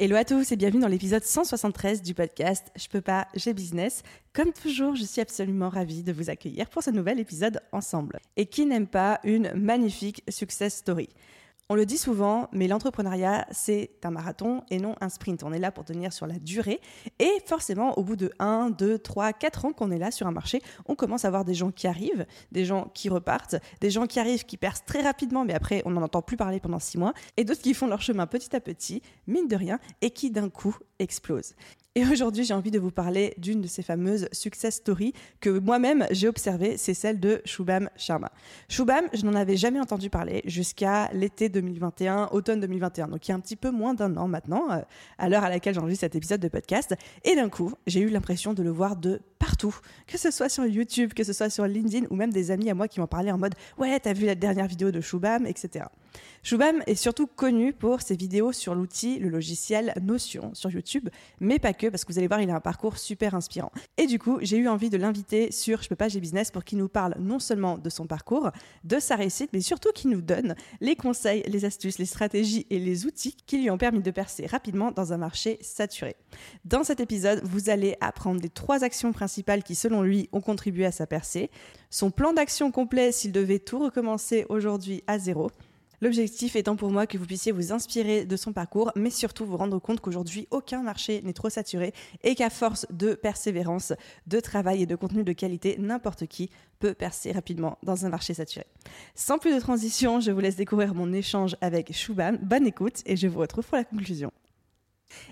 Hello à tous et bienvenue dans l'épisode 173 du podcast Je peux pas, j'ai business. Comme toujours, je suis absolument ravie de vous accueillir pour ce nouvel épisode ensemble. Et qui n'aime pas une magnifique success story? On le dit souvent, mais l'entrepreneuriat, c'est un marathon et non un sprint. On est là pour tenir sur la durée. Et forcément, au bout de 1, 2, 3, 4 ans qu'on est là sur un marché, on commence à voir des gens qui arrivent, des gens qui repartent, des gens qui arrivent, qui percent très rapidement, mais après, on n'en entend plus parler pendant 6 mois, et d'autres qui font leur chemin petit à petit, mine de rien, et qui d'un coup explosent. Et aujourd'hui, j'ai envie de vous parler d'une de ces fameuses success stories que moi-même j'ai observées, c'est celle de Shubham Sharma. Shubham, je n'en avais jamais entendu parler jusqu'à l'été 2021, automne 2021, donc il y a un petit peu moins d'un an maintenant, euh, à l'heure à laquelle j'enregistre cet épisode de podcast. Et d'un coup, j'ai eu l'impression de le voir de partout, que ce soit sur YouTube, que ce soit sur LinkedIn, ou même des amis à moi qui m'en parlaient en mode Ouais, t'as vu la dernière vidéo de Shubham, etc. Shubham est surtout connu pour ses vidéos sur l'outil, le logiciel Notion sur YouTube, mais pas que, parce que vous allez voir, il a un parcours super inspirant. Et du coup, j'ai eu envie de l'inviter sur Je peux pas, j'ai business pour qu'il nous parle non seulement de son parcours, de sa réussite, mais surtout qu'il nous donne les conseils, les astuces, les stratégies et les outils qui lui ont permis de percer rapidement dans un marché saturé. Dans cet épisode, vous allez apprendre les trois actions principales qui, selon lui, ont contribué à sa percée, son plan d'action complet s'il devait tout recommencer aujourd'hui à zéro, L'objectif étant pour moi que vous puissiez vous inspirer de son parcours, mais surtout vous rendre compte qu'aujourd'hui aucun marché n'est trop saturé et qu'à force de persévérance, de travail et de contenu de qualité, n'importe qui peut percer rapidement dans un marché saturé. Sans plus de transition, je vous laisse découvrir mon échange avec Shubham. Bonne écoute et je vous retrouve pour la conclusion.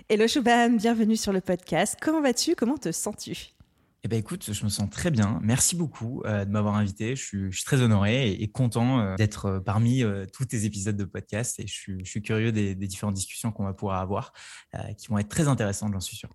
Hello Shubham, bienvenue sur le podcast. Comment vas-tu? Comment te sens-tu? Eh ben écoute, je me sens très bien. Merci beaucoup euh, de m'avoir invité. Je suis, très honoré et, content euh, d'être euh, parmi tous tes épisodes de podcast et je suis, curieux des, des différentes discussions qu'on va pouvoir avoir qui vont être très intéressantes, j'en suis sûr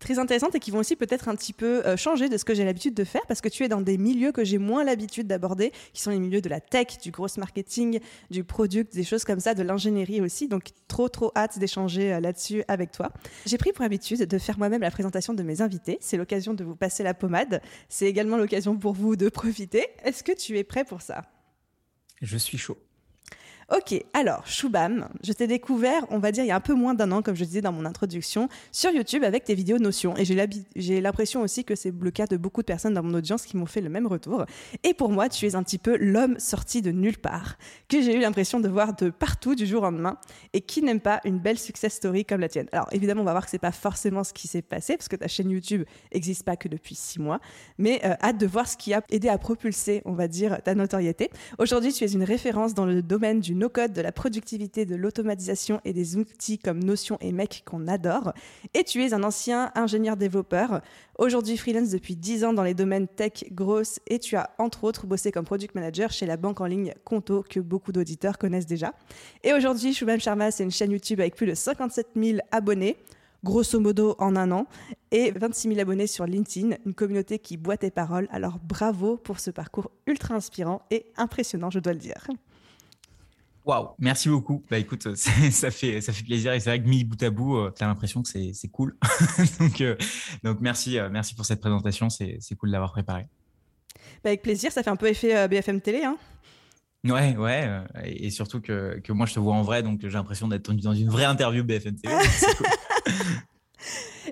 très intéressantes et qui vont aussi peut-être un petit peu euh, changer de ce que j'ai l'habitude de faire parce que tu es dans des milieux que j'ai moins l'habitude d'aborder, qui sont les milieux de la tech, du gros marketing, du product, des choses comme ça, de l'ingénierie aussi. Donc trop trop hâte d'échanger euh, là-dessus avec toi. J'ai pris pour habitude de faire moi-même la présentation de mes invités. C'est l'occasion de vous passer la pommade. C'est également l'occasion pour vous de profiter. Est-ce que tu es prêt pour ça? Je suis chaud. Ok, alors, Shubham, je t'ai découvert, on va dire, il y a un peu moins d'un an, comme je disais dans mon introduction, sur YouTube avec tes vidéos Notion. Et j'ai l'impression aussi que c'est le cas de beaucoup de personnes dans mon audience qui m'ont fait le même retour. Et pour moi, tu es un petit peu l'homme sorti de nulle part, que j'ai eu l'impression de voir de partout du jour au lendemain, et qui n'aime pas une belle success story comme la tienne. Alors, évidemment, on va voir que c'est pas forcément ce qui s'est passé, parce que ta chaîne YouTube n'existe pas que depuis six mois, mais euh, hâte de voir ce qui a aidé à propulser, on va dire, ta notoriété. Aujourd'hui, tu es une référence dans le domaine du no-code, de la productivité, de l'automatisation et des outils comme Notion et Mec qu'on adore. Et tu es un ancien ingénieur développeur, aujourd'hui freelance depuis 10 ans dans les domaines tech, grosses, et tu as entre autres bossé comme product manager chez la banque en ligne Conto, que beaucoup d'auditeurs connaissent déjà. Et aujourd'hui, Shubham Sharma, c'est une chaîne YouTube avec plus de 57 000 abonnés grosso modo en un an, et 26 000 abonnés sur LinkedIn, une communauté qui boit tes paroles. Alors bravo pour ce parcours ultra inspirant et impressionnant, je dois le dire. Waouh, merci beaucoup. Bah écoute, ça fait, ça fait plaisir et c'est vrai que mis bout à bout, euh, tu as l'impression que c'est cool. donc, euh, donc merci, euh, merci pour cette présentation, c'est cool d'avoir préparé. Bah avec plaisir, ça fait un peu effet BFM Télé. Hein Ouais, ouais, et surtout que, que, moi je te vois en vrai, donc j'ai l'impression d'être dans une vraie interview BFM Télé.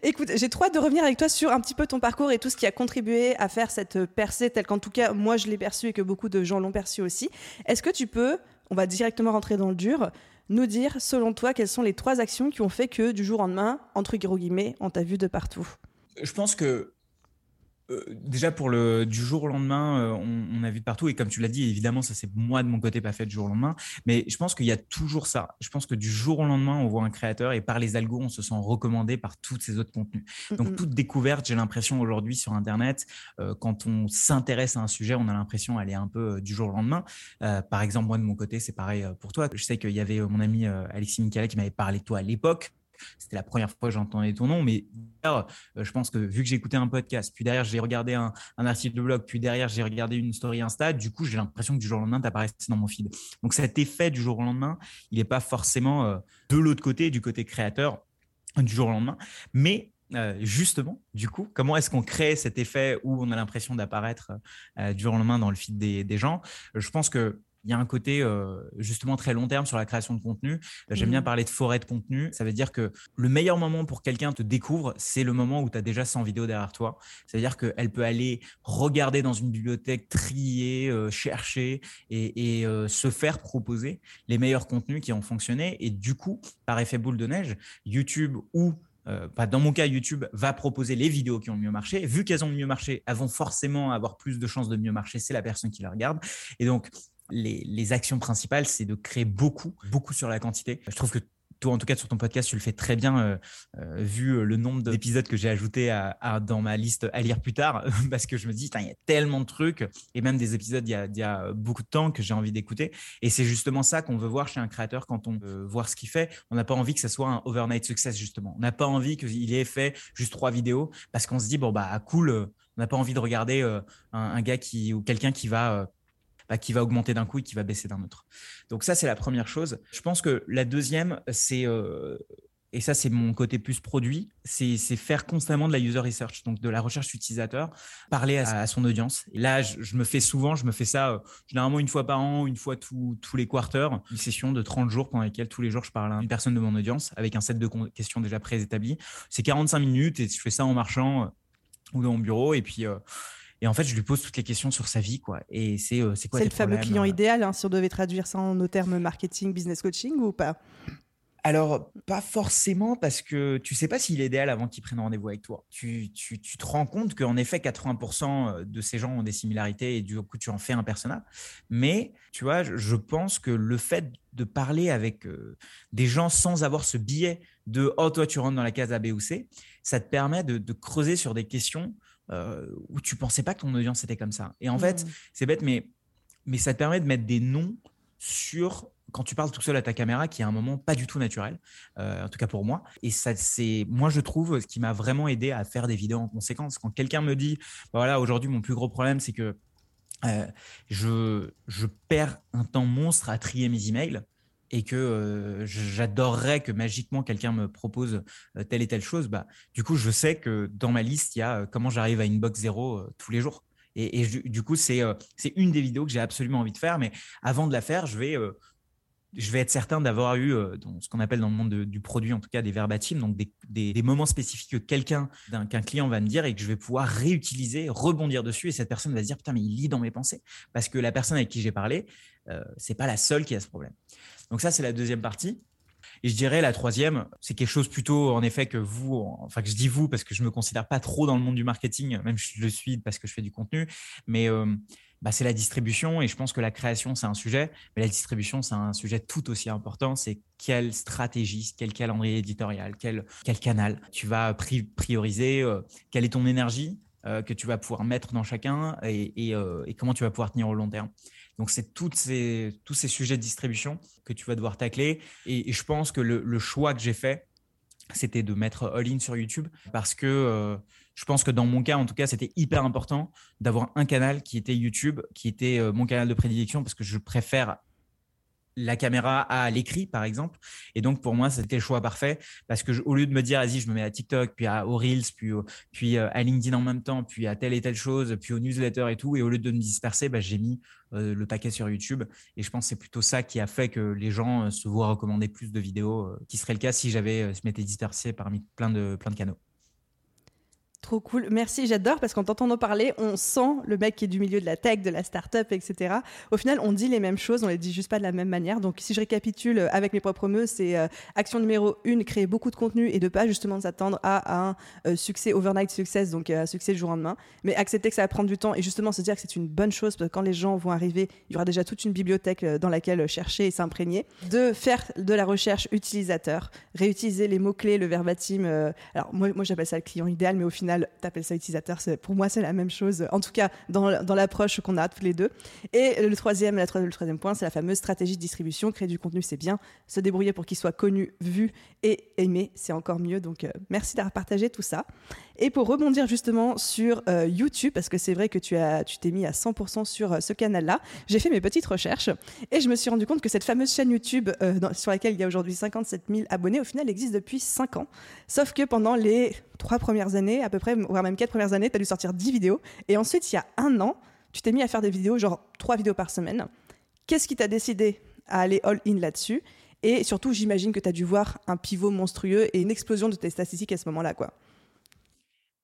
Écoute, j'ai trop hâte de revenir avec toi sur un petit peu ton parcours et tout ce qui a contribué à faire cette percée telle qu'en tout cas moi je l'ai perçue et que beaucoup de gens l'ont perçue aussi. Est-ce que tu peux on va directement rentrer dans le dur, nous dire, selon toi, quelles sont les trois actions qui ont fait que du jour au lendemain, entre guillemets, on t'a vu de partout? Je pense que euh, déjà pour le du jour au lendemain, euh, on, a vu partout et comme tu l'as dit, évidemment ça c'est moi de mon côté pas fait du jour au lendemain, mais je pense qu'il y a toujours ça. Je pense que du jour au lendemain on voit un créateur et par les algos on se sent recommandé par tous ces autres contenus. Donc toute découverte, j'ai l'impression aujourd'hui sur internet, euh, quand on s'intéresse à un sujet, on a l'impression est un peu du jour au lendemain. par exemple moi de mon côté c'est pareil pour toi. Je sais qu'il y avait mon ami Alexis Michalet qui m'avait parlé de toi à l'époque c'était la première fois que j'entendais ton nom. Mais je pense que vu que écouté un podcast, puis derrière j'ai regardé un, article de blog, puis derrière j'ai regardé une story Insta, du coup j'ai l'impression que du jour au lendemain, tu dans mon feed. Donc cet effet du jour au lendemain, il n'est pas forcément de l'autre côté, du côté créateur, du jour au lendemain. Mais euh, justement, du coup, comment est-ce qu'on crée cet effet où on a l'impression d'apparaître euh, du jour au lendemain dans le feed des, gens? Je pense que il y a un côté euh, justement très long terme sur la création de contenu. J'aime bien mmh. parler de forêt de contenu. Ça veut dire que le meilleur moment pour quelqu'un te découvre, c'est le moment où tu as déjà 100 vidéos derrière toi. C'est-à-dire qu'elle peut aller regarder dans une bibliothèque, trier, chercher et, se faire proposer les meilleurs contenus qui ont fonctionné. Et du coup, par effet boule de neige, YouTube ou euh, dans mon cas, YouTube va proposer les vidéos qui ont mieux marché. Vu qu'elles ont mieux marché, elles vont forcément avoir plus de chances de mieux marcher. C'est la personne qui la regarde. Et donc, les, les actions principales, c'est de créer beaucoup, beaucoup sur la quantité. Je trouve que toi, en tout cas, sur ton podcast, tu le fais très bien, euh, euh, vu euh, le nombre d'épisodes que j'ai ajoutés à, dans ma liste à lire plus tard, parce que je me dis, il y a tellement de trucs, et même des épisodes il y a, y a beaucoup de temps que j'ai envie d'écouter. Et c'est justement ça qu'on veut voir chez un créateur quand on veut voir ce qu'il fait. On n'a pas envie que ça soit un overnight success, justement. On n'a pas envie qu'il ait fait juste trois vidéos, parce qu'on se dit, bon, bah, cool, on n'a pas envie de regarder un, un, gars qui, ou quelqu'un qui va bah, qui va augmenter d'un coup et qui va baisser d'un autre. Donc ça, c'est la première chose. Je pense que la deuxième, c'est euh, et ça c'est mon côté plus produit, c'est faire constamment de la user research, donc de la recherche utilisateur, parler à, son audience. Et là, je, me fais souvent, je me fais ça euh, généralement une fois par an, une fois tous les quarters, une session de 30 jours pendant lesquelles tous les jours je parle à une personne de mon audience avec un set de questions déjà préétablies. C'est 45 minutes et je fais ça en marchant euh, ou dans mon bureau et puis et en fait, je lui pose toutes les questions sur sa vie, quoi. Et c'est euh, c'est quoi C'est le fameux client euh idéal, hein, si on devait traduire ça en nos termes marketing, business coaching ou pas? Alors, pas forcément parce que tu sais pas s'il est idéal avant qu'il prenne rendez-vous avec toi. Tu, tu, tu te rends compte qu'en effet, 80% de ces gens ont des similarités et du coup, tu en fais un personnage. Mais tu vois, je pense que le fait de parler avec euh, des gens sans avoir ce biais de Oh, toi, tu rentres dans la case A, B ou C, ça te permet de, de creuser sur des questions euh, où tu pensais pas que ton audience était comme ça. Et en fait, mmh. c'est bête, mais, mais ça te permet de mettre des noms sur quand tu parles tout seul à ta caméra, qui est un moment pas du tout naturel, euh, en tout cas pour moi. Et ça, c'est moi je trouve ce qui m'a vraiment aidé à faire des vidéos en conséquence. Quand quelqu'un me dit, bah voilà, aujourd'hui mon plus gros problème, c'est que euh, je, je perds un temps monstre à trier mes emails et que j'adorerais que magiquement quelqu'un me propose telle et telle chose, bah, du coup, je sais que dans ma liste, il y a comment j'arrive à une box zéro tous les jours. Et, du coup, c'est une des vidéos que j'ai absolument envie de faire. Mais avant de la faire, je vais, je vais être certain d'avoir eu dans ce qu'on appelle dans le monde du produit, en tout cas des verbatims, donc des, moments spécifiques que quelqu'un, qu'un client va me dire et que je vais pouvoir réutiliser, rebondir dessus. Et cette personne va se dire Putain, mais il lit dans mes pensées. Parce que la personne avec qui j'ai parlé, c'est pas la seule qui a ce problème. Donc ça, c'est la deuxième partie. Et je dirais la troisième, c'est quelque chose plutôt en effet que vous, enfin que je dis vous parce que je me considère pas trop dans le monde du marketing, même je le suis parce que je fais du contenu, mais euh, bah, c'est la distribution et je pense que la création c'est un sujet, mais la distribution c'est un sujet tout aussi important. C'est quelle stratégie, quel calendrier éditorial, quel, canal tu vas prioriser, euh, quelle est ton énergie euh, que tu vas pouvoir mettre dans chacun et, et comment tu vas pouvoir tenir au long terme. Donc, c'est ces, tous ces sujets de distribution que tu vas devoir tacler. Et, je pense que le, choix que j'ai fait, c'était de mettre all-in sur YouTube parce que euh, je pense que dans mon cas, en tout cas, c'était hyper important d'avoir un canal qui était YouTube, qui était euh, mon canal de prédilection parce que je préfère la caméra à l'écrit, par exemple. Et donc, pour moi, c'était le choix parfait parce que au lieu de me dire, vas-y, je me mets à TikTok, puis à, aux Reels, puis, puis euh, à LinkedIn en même temps, puis à telle et telle chose, puis aux newsletters et tout, et au lieu de me disperser, bah, j'ai mis euh, le paquet sur YouTube. Et je pense que c'est plutôt ça qui a fait que les gens euh, se voient recommander plus de vidéos, qui serait le cas si j'avais, je m'étais dispersé parmi plein de, plein de canaux. Trop cool. Merci, j'adore parce qu'en t'entendant parler, on sent le mec qui est du milieu de la tech, de la startup, etc. Au final, on dit les mêmes choses, on les dit juste pas de la même manière. Donc, si je récapitule euh, avec mes propres mots, c'est euh, action numéro une, créer beaucoup de contenu et de pas justement s'attendre à, un euh, succès overnight success, donc un succès du jour au lendemain, mais accepter que ça va prendre du temps et justement se dire que c'est une bonne chose parce que quand les gens vont arriver, il y aura déjà toute une bibliothèque dans laquelle chercher et s'imprégner. De faire de la recherche utilisateur, réutiliser les mots-clés, le verbatim. alors, moi, moi j'appelle ça le client idéal, mais au final, final, tu appelles ça utilisateur. Pour moi, c'est la même chose, en tout cas dans, dans l'approche qu'on a tous les deux. Et le troisième, la, troisième point, c'est la fameuse stratégie de distribution. Créer du contenu, c'est bien. Se débrouiller pour qu'il soit connu, vu et aimé, c'est encore mieux. Donc, euh, merci d'avoir partagé tout ça. Et pour rebondir justement sur euh, YouTube, parce que c'est vrai que tu as, tu t'es mis à 100% sur euh, ce canal-là, j'ai fait mes petites recherches et je me suis rendu compte que cette fameuse chaîne YouTube sur laquelle il y a aujourd'hui 57 000 abonnés, au final, existe depuis 5 ans. Sauf que pendant les trois premières années, à peu près, voire même quatre premières années, tu as dû sortir 10 vidéos. Et ensuite, il y a un an, tu t'es mis à faire des vidéos, genre 3 vidéos par semaine. Qu'est-ce qui t'a décidé à aller all-in là-dessus? Et surtout, j'imagine que tu as dû voir un pivot monstrueux et une explosion de tes statistiques à ce moment-là, quoi.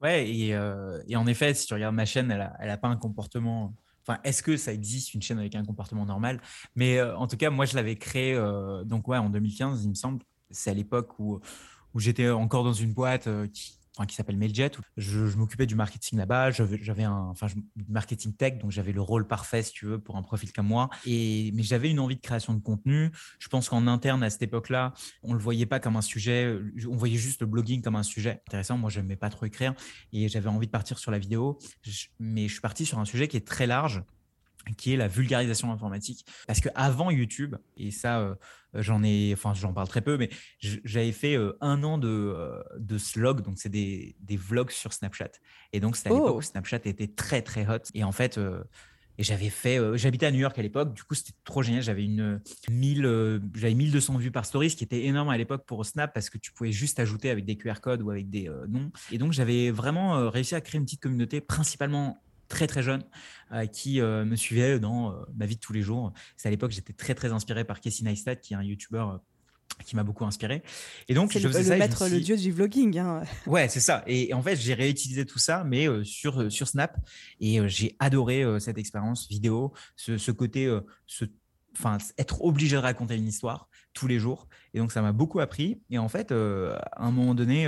Ouais, et, euh, en effet, si tu regardes ma chaîne, elle n'a a pas un comportement. Enfin, est-ce que ça existe une chaîne avec un comportement normal? Mais euh, en tout cas, moi, je l'avais créé euh, donc ouais en 2015, il me semble. C'est à l'époque où où j'étais encore dans une boîte euh, qui, qui s'appelle Mailjet. Je, je m'occupais du marketing là-bas. J'avais un, enfin, marketing tech, donc j'avais le rôle parfait, si tu veux, pour un profil comme moi. Et, mais j'avais une envie de création de contenu. Je pense qu'en interne, à cette époque-là, on le voyait pas comme un sujet. On voyait juste le blogging comme un sujet intéressant. Moi, je n'aimais pas trop écrire et j'avais envie de partir sur la vidéo. mais je suis parti sur un sujet qui est très large qui est la vulgarisation informatique. Parce que avant YouTube, et ça, euh, j'en ai, enfin, j'en parle très peu, mais j'avais fait euh, un an de, euh, de slog, donc c'est des, des, vlogs sur Snapchat. Et donc, c'était à l'époque oh. où Snapchat était très, très hot. Et en fait, et j'avais fait, j'habitais à New York à l'époque, du coup, c'était trop génial. J'avais une 1000, j'avais 1200 vues par story, ce qui était énorme à l'époque pour Snap parce que tu pouvais juste ajouter avec des QR codes ou avec des noms. Et donc, j'avais vraiment réussi à créer une petite communauté, principalement très très jeune euh, qui euh, me suivait dans euh, ma vie de tous les jours. C'est à l'époque j'étais très très inspiré par Casey Neistat qui est un YouTuber qui m'a beaucoup inspiré. Et donc, je le, faisais le maître, le dieu du vlogging. Hein. Ouais, c'est ça. Et, en fait, j'ai réutilisé tout ça, mais sur, sur Snap. Et j'ai adoré cette expérience vidéo, ce, ce côté, ce, enfin, être obligé de raconter une histoire tous les jours. Et donc, ça m'a beaucoup appris. Et en fait, à un moment donné,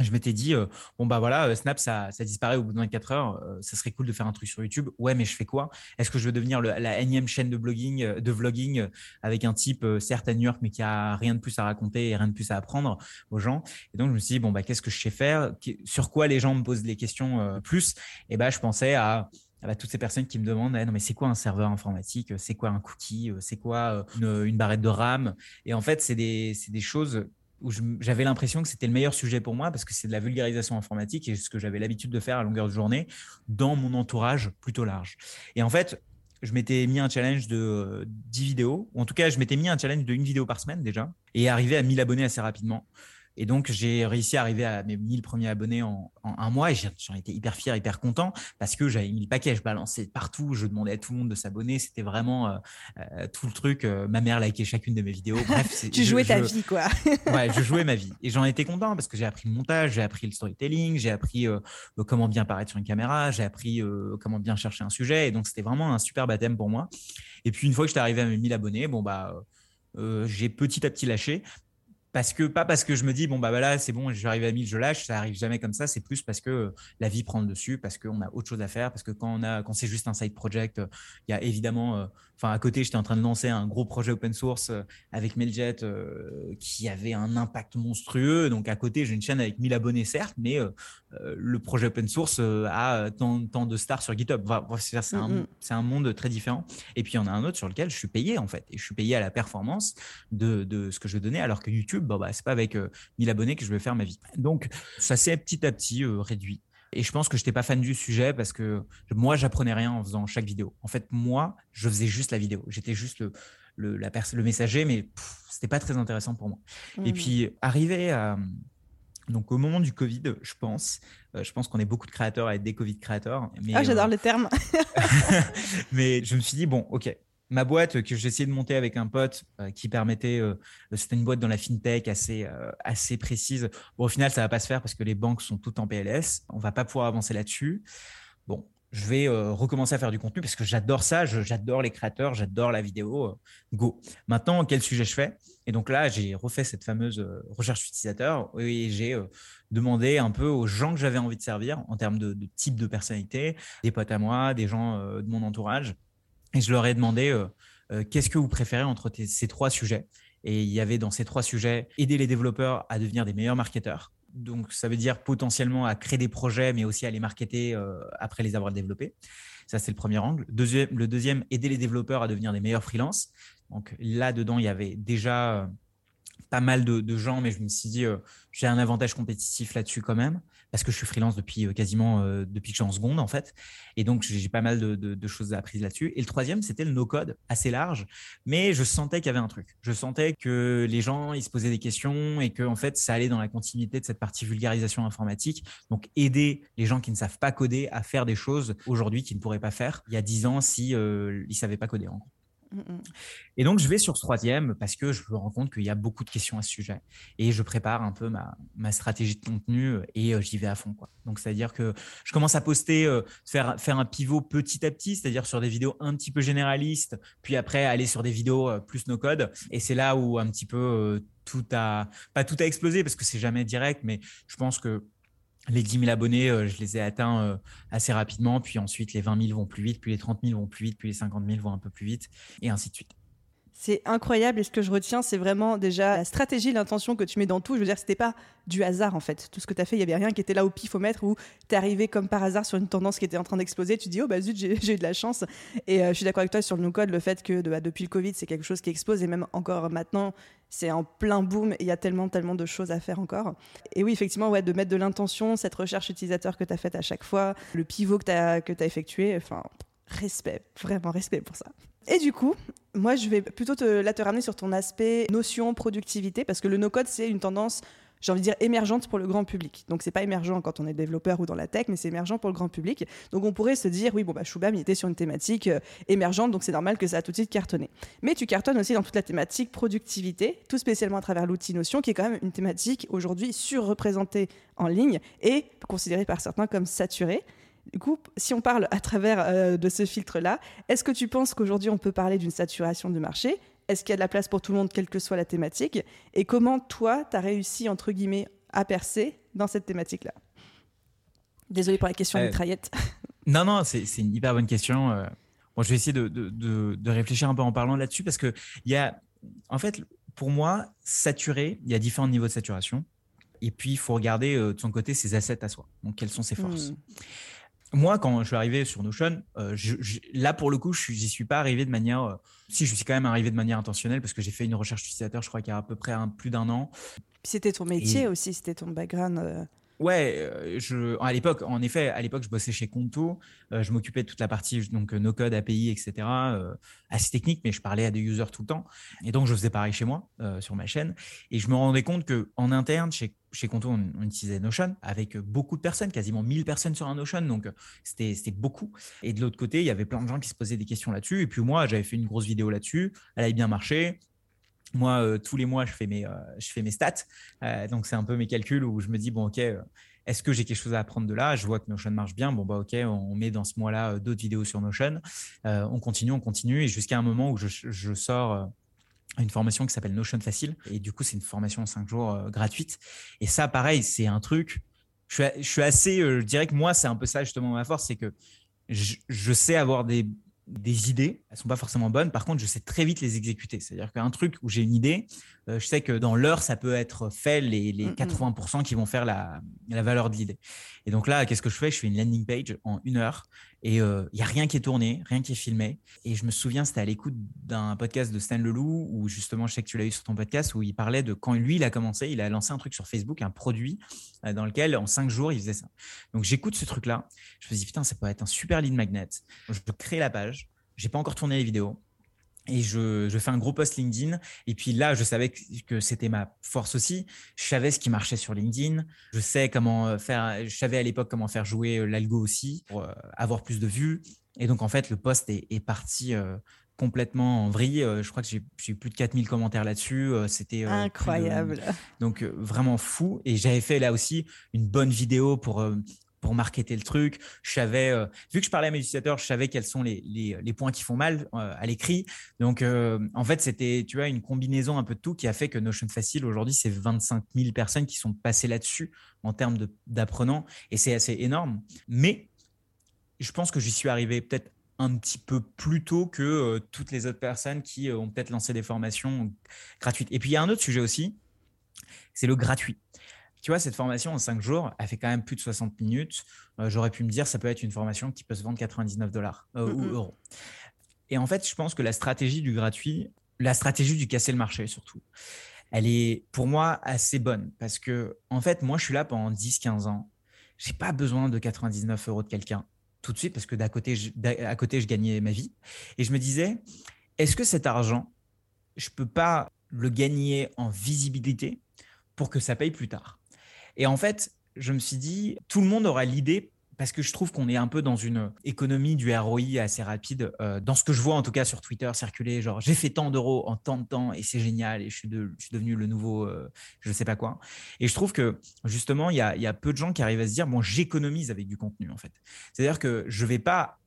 je m'étais dit, euh, bon, bah voilà, euh, Snap, ça, ça, disparaît au bout de 24 heures. Euh, ça serait cool de faire un truc sur YouTube. Ouais, mais je fais quoi? Est-ce que je veux devenir la énième chaîne de blogging, de vlogging avec un type, certes à New York, mais qui a rien de plus à raconter et rien de plus à apprendre aux gens? Et donc, je me suis dit, bon, bah, qu'est-ce que je sais faire? Sur quoi les gens me posent les questions plus? Et bah, je pensais à bah, toutes ces personnes qui me demandent eh, non mais c'est quoi un serveur informatique? C'est quoi un cookie? C'est quoi une, une, barrette de RAM? Et en fait c'est des, des choses où j'avais l'impression que c'était le meilleur sujet pour moi parce que c'est de la vulgarisation informatique et ce que j'avais l'habitude de faire à longueur de journée dans mon entourage plutôt large. Et en fait, je m'étais mis un challenge de 10 vidéos, ou en tout cas, je m'étais mis un challenge de une vidéo par semaine déjà, et arrivé à 1000 abonnés assez rapidement. Et donc, j'ai réussi à arriver à mes 1000 premiers abonnés en, un mois et j'en étais hyper fier, hyper content parce que j'avais mis le paquet, je balançais partout, je demandais à tout le monde de s'abonner. C'était vraiment euh, euh, tout le truc. Euh, ma mère likait chacune de mes vidéos. Bref, tu jouais ta vie, quoi. ouais, je jouais ma vie. Et j'en étais content parce que j'ai appris le montage, j'ai appris le storytelling, j'ai appris comment bien paraître sur une caméra, j'ai appris comment bien chercher un sujet. Et donc, c'était vraiment un super baptême pour moi. Et puis, une fois que j'étais arrivé à mes 1000 abonnés, bon, bah, j'ai petit à petit lâché parce que pas parce que je me dis bon bah voilà c'est bon j'arrive à 1000 je lâche ça arrive jamais comme ça. C'est plus parce que la vie prend le dessus parce qu'on a autre chose à faire parce que quand on a quand c'est juste un side project il y a évidemment euh, enfin à côté j'étais en train de lancer un gros projet open source euh, avec Mailjet euh, qui avait un impact monstrueux. Donc à côté j'ai une chaîne avec 1000 abonnés certes mais le projet open source a tant, tant, de stars sur GitHub. C'est un, mm, un, monde très différent. Et puis il y en a un autre sur lequel je suis payé en fait. Et je suis payé à la performance de, de ce que je donnais alors que YouTube bon, bah, c'est pas avec 1000 euh, abonnés que je vais faire ma vie. Donc, ça s'est petit à petit euh, réduit. Et je pense que je n'étais pas fan du sujet parce que moi, j'apprenais rien en faisant chaque vidéo. En fait, moi, je faisais juste la vidéo. J'étais juste le, le, la le messager, mais c'était pas très intéressant pour moi. Et mmh. puis, arrivé à. Donc, au moment du Covid, je pense, euh, je pense qu'on est beaucoup de créateurs à être des Covid créateurs. ah, j'adore le terme. mais je me suis dit, bon, ok, ma boîte que j'ai essayé de monter avec un pote euh, qui permettait, euh, c'était une boîte dans la fintech assez, euh, assez précise. Bon, au final, ça va pas se faire parce que les banques sont toutes en PLS. On va pas pouvoir avancer là-dessus. Bon, je vais recommencer à faire du contenu parce que j'adore ça, j'adore les créateurs, j'adore la vidéo. go. Maintenant, quel sujet je fais? Et donc là, j'ai refait cette fameuse recherche utilisateur et j'ai demandé un peu aux gens que j'avais envie de servir en termes de, type de personnalité, des potes à moi, des gens de mon entourage et je leur ai demandé euh, euh, qu'est-ce que vous préférez entre ces trois sujets? Et il y avait dans ces trois sujets aider les développeurs à devenir des meilleurs marketeurs. donc ça veut dire potentiellement à créer des projets, mais aussi à les marketer après les avoir développés. Ça, c'est le premier angle. Deuxième, le deuxième, aider les développeurs à devenir des meilleurs freelances. Donc là-dedans, il y avait déjà pas mal de, gens, mais je me suis dit, j'ai un avantage compétitif là-dessus quand même parce que je suis freelance depuis euh, quasiment euh, depuis que je suis en seconde en fait. Et donc j'ai pas mal de, choses apprises là-dessus. Et le troisième, c'était le no-code, assez large, mais je sentais qu'il y avait un truc. Je sentais que les gens, ils se posaient des questions et que en fait, ça allait dans la continuité de cette partie vulgarisation informatique. Donc aider les gens qui ne savent pas coder à faire des choses aujourd'hui qu'ils ne pourraient pas faire il y a dix ans si euh, ils savaient pas coder en gros. Mm, mm. Et donc, je vais sur ce troisième parce que je me rends compte qu'il y a beaucoup de questions à ce sujet. Et je prépare un peu ma, ma stratégie de contenu et euh, j'y vais à fond. Quoi. Donc, c'est-à-dire que je commence à poster, euh, faire, faire un pivot petit à petit, c'est-à-dire sur des vidéos un petit peu généralistes, puis après aller sur des vidéos euh, plus no-code. Et c'est là où un petit peu tout a, pas tout a explosé parce que c'est jamais direct, mais je pense que les 10 000 abonnés, euh, je les ai atteints euh, assez rapidement. Puis ensuite, les 20 000 vont plus vite, puis les 30 000 vont plus vite, puis les 50 000 vont un peu plus vite, et ainsi de suite. C'est incroyable et ce que je retiens, c'est vraiment déjà la stratégie, l'intention que tu mets dans tout. Je veux dire, c'était pas du hasard en fait. Tout ce que tu as fait, il y avait rien qui était là au pifomètre où tu es arrivé comme par hasard sur une tendance qui était en train d'exploser. Tu dis, oh bah zut, j'ai eu de la chance. Et euh, je suis d'accord avec toi sur le no-code, le fait que bah, depuis le Covid, c'est quelque chose qui explose et même encore maintenant, c'est en plein boom et il y a tellement, tellement de choses à faire encore. Et oui, effectivement, ouais, de mettre de l'intention, cette recherche utilisateur que tu as faite à chaque fois, le pivot que tu as effectué, enfin, respect, vraiment respect pour ça. Et du coup, moi, je vais plutôt te, là te ramener sur ton aspect notion, productivité, parce que le no-code, c'est une tendance, j'ai envie de dire, émergente pour le grand public. Donc, c'est pas émergent quand on est développeur ou dans la tech, mais c'est émergent pour le grand public. Donc, on pourrait se dire, oui, bon, bah, Shubham, il était sur une thématique euh, émergente, donc c'est normal que ça a tout de suite cartonné. Mais tu cartonnes aussi dans toute la thématique productivité, tout spécialement à travers l'outil Notion, qui est quand même une thématique aujourd'hui surreprésentée en ligne et considérée par certains comme saturée. Du coup, si on parle à travers euh, de ce filtre-là, est-ce que tu penses qu'aujourd'hui on peut parler d'une saturation du marché? Est-ce qu'il y a de la place pour tout le monde, quelle que soit la thématique? Et comment toi, tu as réussi, entre guillemets, à percer dans cette thématique-là? Désolé pour la question de mitraillette. Non, non, c'est une hyper bonne question. Euh. je vais essayer de, de, réfléchir un peu en parlant là-dessus parce que il y a, en fait, pour moi, saturé, il y a différents niveaux de saturation. Et puis, il faut regarder euh, de son côté ses assets à soi. Donc, quelles sont ses forces? Hmm moi, quand je suis arrivé sur Notion, euh, là pour le coup, je n'y suis pas arrivé de manière. Euh, si, je suis quand même arrivé de manière intentionnelle parce que j'ai fait une recherche utilisateur, je crois qu'il y a à peu près un, plus d'un an. C'était ton métier aussi, c'était ton background. Euh. Ouais, euh, à l'époque, en effet, à l'époque, je bossais chez Conto. Euh, je m'occupais de toute la partie donc no code, API, etc. Euh, assez technique, mais je parlais à des users tout le temps. Et donc, je faisais pareil chez moi, sur ma chaîne. Et je me rendais compte que en interne, chez, Conto, on, utilisait Notion avec beaucoup de personnes, quasiment 1000 personnes sur un Notion. Donc, c'était beaucoup. Et de l'autre côté, il y avait plein de gens qui se posaient des questions là-dessus. Et puis, moi, j'avais fait une grosse vidéo là-dessus. Elle avait bien marché. Moi, euh, tous les mois, je fais mes, euh, je fais mes stats. Euh, donc, c'est un peu mes calculs où je me dis, bon, OK, est-ce que j'ai quelque chose à apprendre de là? Je vois que Notion marche bien. Bon, bah, OK, on met dans ce mois-là d'autres vidéos sur Notion. on continue, on continue. Et jusqu'à un moment où je, je sors une formation qui s'appelle Notion Facile. Et du coup, c'est une formation en cinq jours gratuite. Et ça, pareil, c'est un truc. Je suis, assez, je dirais que moi, c'est un peu ça justement ma force, c'est que je, je, sais avoir des des idées, elles sont pas forcément bonnes. Par contre, je sais très vite les exécuter. C'est-à-dire qu'un truc où j'ai une idée, euh, je sais que dans l'heure, ça peut être fait les, les 80% qui vont faire la, la valeur de l'idée. Et donc là, qu'est-ce que je fais? Je fais une landing page en une heure et il euh, y a rien qui est tourné, rien qui est filmé. Et je me souviens, c'était à l'écoute d'un podcast de Stan Leloup, où justement, je sais que tu l'as eu sur ton podcast, où il parlait de quand lui, il a commencé, il a lancé un truc sur Facebook, un produit euh, dans lequel en cinq jours, il faisait ça. Donc j'écoute ce truc-là. Je me dis, putain, ça peut être un super lead magnet. Je crée la page. J'ai pas encore tourné les vidéos et je, je, fais un gros post LinkedIn. Et puis là, je savais que, c'était ma force aussi. Je savais ce qui marchait sur LinkedIn. Je sais comment euh, faire. Je savais à l'époque comment faire jouer euh, l'algo aussi pour euh, avoir plus de vues. Et donc en fait, le post est, est parti complètement en vrille. Je crois que j'ai eu plus de 4000 commentaires là-dessus. C'était incroyable. donc vraiment fou. Et j'avais fait là aussi une bonne vidéo pour pour marketer le truc. Je savais, euh, vu que je parlais à mes utilisateurs, je savais quels sont les, les, points qui font mal euh, à l'écrit. Donc, euh, en fait, c'était, tu vois, une combinaison un peu de tout qui a fait que Notion Facile, aujourd'hui, c'est 25 000 personnes qui sont passées là-dessus en termes d'apprenants. Et c'est assez énorme. Mais je pense que j'y suis arrivé peut-être un petit peu plus tôt que toutes les autres personnes qui ont peut-être lancé des formations gratuites. Et puis, il y a un autre sujet aussi, c'est le gratuit tu vois, cette formation en 5 jours, elle fait quand même plus de 60 minutes. J'aurais pu me dire, ça peut être une formation qui peut se vendre 99 dollars ou euros. Et en fait, je pense que la stratégie du gratuit, la stratégie du casser le marché surtout, elle est pour moi assez bonne parce que, en fait, moi, je suis là pendant 10-15 ans. J'ai pas besoin de 99 euros de quelqu'un tout de suite parce que d'à côté, je, à côté, je gagnais ma vie. Et je me disais, est-ce que cet argent, je peux pas le gagner en visibilité pour que ça paye plus tard? Et en fait, je me suis dit, tout le monde aura l'idée parce que je trouve qu'on est un peu dans une économie du ROI assez rapide. Euh, dans ce que je vois en tout cas sur Twitter circuler, genre j'ai fait tant d'euros en tant de temps et c'est génial et je suis, devenu le nouveau euh, je ne sais pas quoi. Et je trouve que justement, il y a, peu de gens qui arrivent à se dire, bon, j'économise avec du contenu en fait. C'est-à-dire que je ne vais pas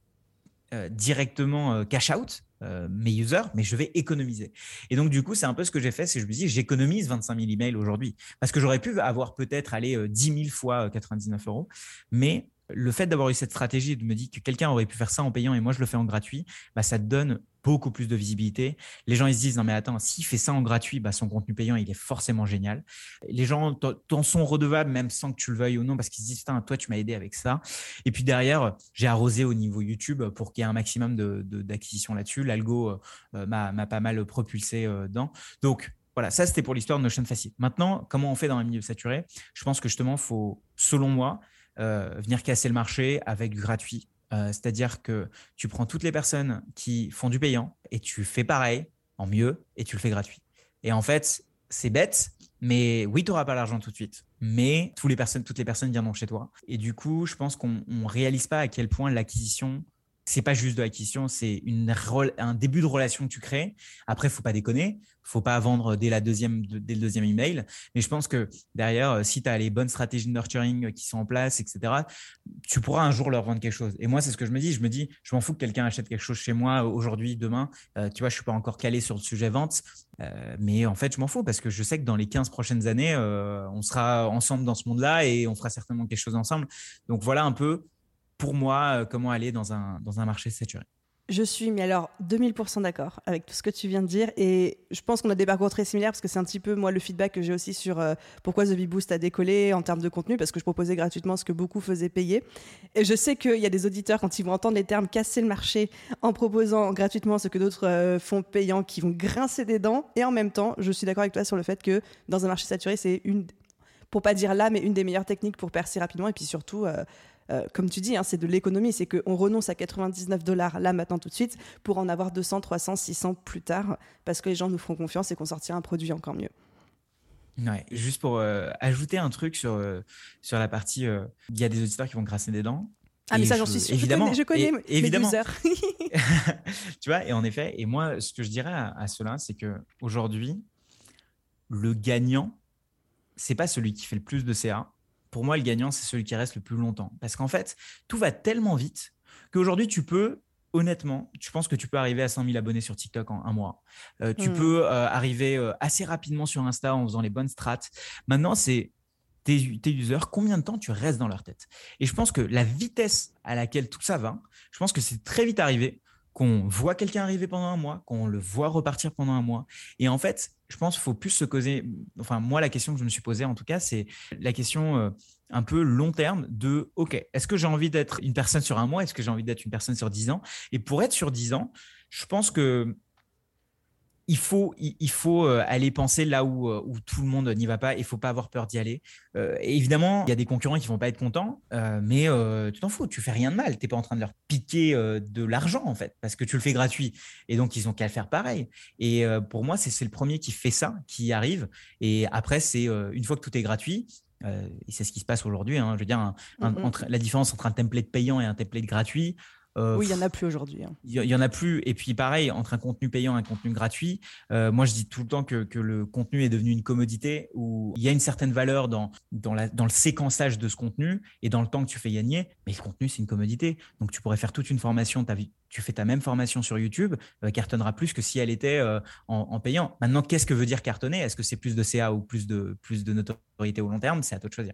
euh, directement cash out, mes users, mais je vais économiser. Et donc, du coup, c'est un peu ce que j'ai fait, c'est je me dis, j'économise 25 000 emails aujourd'hui. Parce que j'aurais pu avoir peut-être aller 10 000 fois 99 euros, mais le fait d'avoir eu cette stratégie de me dire que quelqu'un aurait pu faire ça en payant et moi je le fais en gratuit, bah, ça te donne beaucoup plus de visibilité. Les gens ils se disent non mais attends, s'il fait ça en gratuit, bah, son contenu payant il est forcément génial. Les gens t'en sont redevables même sans que tu le veuilles ou non parce qu'ils se disent toi tu m'as aidé avec ça. Et puis derrière j'ai arrosé au niveau YouTube pour qu'il y ait un maximum d'acquisition là-dessus. L'algo euh, m'a pas mal propulsé euh, dedans. Donc voilà, ça c'était pour l'histoire de Notion Facile. Maintenant, comment on fait dans un milieu saturé? Je pense que justement, faut, selon moi, venir casser le marché avec du gratuit. Euh, c'est-à-dire que tu prends toutes les personnes qui font du payant et tu fais pareil, en mieux, et tu le fais gratuit. Et en fait, c'est bête, mais oui, tu n'auras pas l'argent tout de suite. Mais toutes les personnes, toutes les personnes viendront chez toi. Et du coup, je pense qu'on ne réalise pas à quel point l'acquisition c'est pas juste de l'acquisition, c'est un début de relation que tu crées. Après, faut pas déconner, faut pas vendre dès, la deuxième, dès le deuxième email. Mais je pense que derrière, euh, si tu as les bonnes stratégies de nurturing qui sont en place, etc., tu pourras un jour leur vendre quelque chose. Et moi, c'est ce que je me dis. Je me dis, je m'en fous que quelqu'un achète quelque chose chez moi aujourd'hui, demain. Euh, tu vois, je suis pas encore calé sur le sujet vente. Euh, mais en fait, je m'en fous parce que je sais que dans les 15 prochaines années, on sera ensemble dans ce monde-là et on fera certainement quelque chose ensemble. Donc voilà un peu pour moi, euh, comment aller dans un, dans un marché saturé. Je suis, mais alors, 2000% d'accord avec tout ce que tu viens de dire. Et je pense qu'on a des parcours très similaires parce que c'est un petit peu, moi, le feedback que j'ai aussi sur euh, pourquoi The Big Boost a décollé en termes de contenu parce que je proposais gratuitement ce que beaucoup faisaient payer. Et je sais qu'il y a des auditeurs, quand ils vont entendre les termes casser le marché en proposant gratuitement ce que d'autres euh, font payant, qui vont grincer des dents. Et en même temps, je suis d'accord avec toi sur le fait que dans un marché saturé, c'est une, pour pas dire là, mais une des meilleures techniques pour percer rapidement et puis surtout. Comme tu dis, hein, c'est de l'économie, c'est qu'on renonce à 99 dollars là, maintenant, tout de suite, pour en avoir 200, 300, 600 plus tard, parce que les gens nous feront confiance et qu'on sortira un produit encore mieux. Ouais, juste pour euh, ajouter un truc sur, euh, sur la partie, il y a des auditeurs qui vont grasser des dents. Ah, mais ça, j'en suis sûr. Évidemment, je connais, je évidemment. tu vois, et en effet, et moi, ce que je dirais à, à cela, c'est que aujourd'hui, le gagnant, c'est pas celui qui fait le plus de CA, pour moi, le gagnant, c'est celui qui reste le plus longtemps. Parce qu'en fait, tout va tellement vite qu'aujourd'hui, tu peux, honnêtement, tu penses que tu peux arriver à 100 000 abonnés sur TikTok en un mois. Euh, tu hmm. peux euh, arriver euh, assez rapidement sur Insta en faisant les bonnes strates. Maintenant, c'est tes, tes, users, combien de temps tu restes dans leur tête. Et je pense que la vitesse à laquelle tout ça va, je pense que c'est très vite arrivé qu'on voit quelqu'un arriver pendant un mois, qu'on le voit repartir pendant un mois. Et en fait, je pense qu'il faut plus se causer. Enfin, moi, la question que je me suis posée, en tout cas, c'est la question euh, un peu long terme de OK, est-ce que j'ai envie d'être une personne sur un mois? Est-ce que j'ai envie d'être une personne sur dix ans? Et pour être sur dix ans, je pense que il faut, il faut euh, aller penser là où, euh, où tout le monde n'y va pas. Il faut pas avoir peur d'y aller. Euh, évidemment, il y a des concurrents qui vont pas être contents, mais tu t'en fous. Tu fais rien de mal. Tu n'es pas en train de leur piquer de l'argent en fait, parce que tu le fais gratuit. Et donc ils ont qu'à le faire pareil. Et pour moi, c'est le premier qui fait ça, qui arrive. Et après, c'est une fois que tout est gratuit, et c'est ce qui se passe aujourd'hui. Hein, je veux dire, mm-hmm. la différence entre un template payant et un template gratuit, oui, il n'y en a plus aujourd'hui. Hein. Il y, en a plus. Et puis pareil, entre un contenu payant et un contenu gratuit, euh, moi je dis tout le temps que, le contenu est devenu une commodité où il y a une certaine valeur dans, dans, le séquençage de ce contenu et dans le temps que tu fais gagner. Mais le contenu, c'est une commodité. Donc tu pourrais faire toute une formation, tu fais ta même formation sur YouTube, euh, cartonnera plus que si elle était en, payant. Maintenant, qu'est-ce que veut dire cartonner? Est-ce que c'est plus de CA ou plus de, plus de notoriété au long terme? C'est à toi de choisir.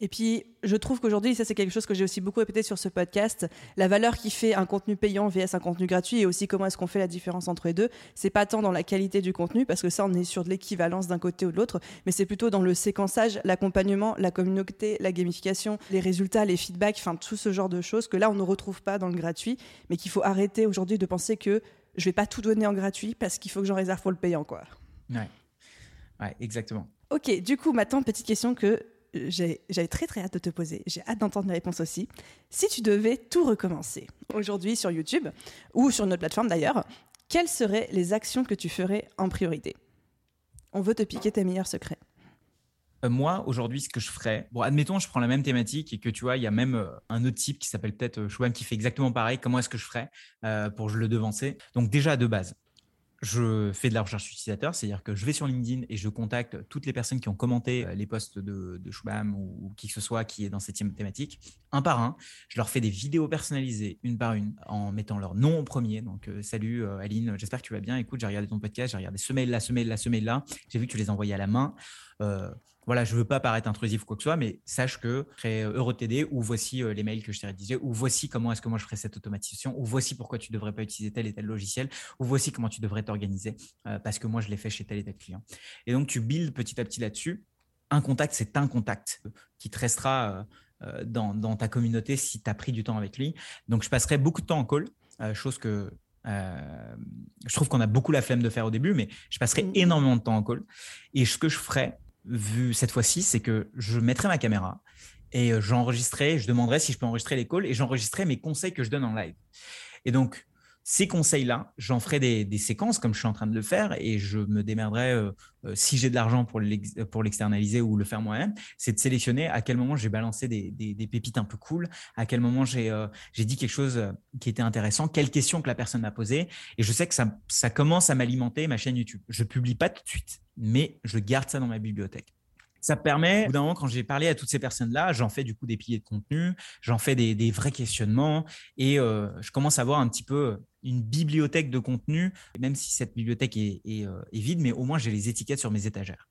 Et puis, je trouve qu'aujourd'hui, ça c'est quelque chose que j'ai aussi beaucoup répété sur ce podcast, la valeur qui fait un contenu payant vs un contenu gratuit et aussi comment est-ce qu'on fait la différence entre les deux, c'est pas tant dans la qualité du contenu, parce que ça on est sur de l'équivalence d'un côté ou de l'autre, mais c'est plutôt dans le séquençage, l'accompagnement, la communauté, la gamification, les résultats, les feedbacks, enfin tout ce genre de choses que là on ne retrouve pas dans le gratuit, mais qu'il faut arrêter aujourd'hui de penser que je vais pas tout donner en gratuit parce qu'il faut que j'en réserve pour le payant. quoi. Ouais, ouais exactement. Ok, du coup, maintenant, petite question que j'avais très très hâte de te poser. J'ai hâte d'entendre les réponses aussi. Si tu devais tout recommencer aujourd'hui sur YouTube ou sur une autre plateforme d'ailleurs, quelles seraient les actions que tu ferais en priorité? On veut te piquer tes meilleurs secrets. Euh, moi, aujourd'hui, ce que je ferais, bon, admettons, je prends la même thématique et que tu vois, il y a même euh, un autre type qui s'appelle peut-être euh, qui fait exactement pareil. Comment est-ce que je ferais pour le devancer? Donc, déjà, de base, je fais de la recherche utilisateur, c'est-à-dire que je vais sur LinkedIn et je contacte toutes les personnes qui ont commenté euh, les posts de, de Shubham ou, qui que ce soit qui est dans cette thématique, un par un. Je leur fais des vidéos personnalisées, une par une, en mettant leur nom au premier. Donc, euh, salut euh, Aline, j'espère que tu vas bien. Écoute, j'ai regardé ton podcast, j'ai regardé ce mail-là, ce mail-là, ce mail-là. J'ai vu que tu les envoyais à la main voilà, je veux pas paraître intrusif ou quoi que ce soit, mais sache que je serai heureux de t'aider, ou voici euh, les mails que je t'ai rédigés, ou voici comment est-ce que moi je ferai cette automatisation, ou voici pourquoi tu ne devrais pas utiliser tel et tel logiciel, ou voici comment tu devrais t'organiser, euh, parce que moi je l'ai fait chez tel et tel client. Et donc tu builds petit à petit là-dessus. Un contact, c'est un contact qui te restera euh, dans, ta communauté si tu as pris du temps avec lui. Donc je passerai beaucoup de temps en call, chose que je trouve qu'on a beaucoup la flemme de faire au début, mais je passerai mmh. énormément de temps en call. Et ce que je ferai, vu cette fois-ci, c'est que je mettrai ma caméra et euh, j'enregistrerai, je demanderai si je peux enregistrer les calls et j'enregistrerai mes conseils que je donne en live. Et donc, ces conseils-là, j'en ferai des, séquences comme je suis en train de le faire et je me démerderai euh, euh, si j'ai de l'argent pour l'externaliser ou le faire moi-même. C'est de sélectionner à quel moment j'ai balancé des, pépites un peu cool, à quel moment j'ai dit quelque chose qui était intéressant, quelles questions que la personne m'a posées. Et je sais que ça, commence à m'alimenter ma chaîne YouTube. Je publie pas tout de suite mais je garde ça dans ma bibliothèque. Ça permet, au bout d'un moment, quand j'ai parlé à toutes ces personnes-là, j'en fais du coup des piliers de contenu, j'en fais des, vrais questionnements et euh, je commence à avoir un petit peu une bibliothèque de contenu, même si cette bibliothèque est, euh, vide, mais au moins j'ai les étiquettes sur mes étagères.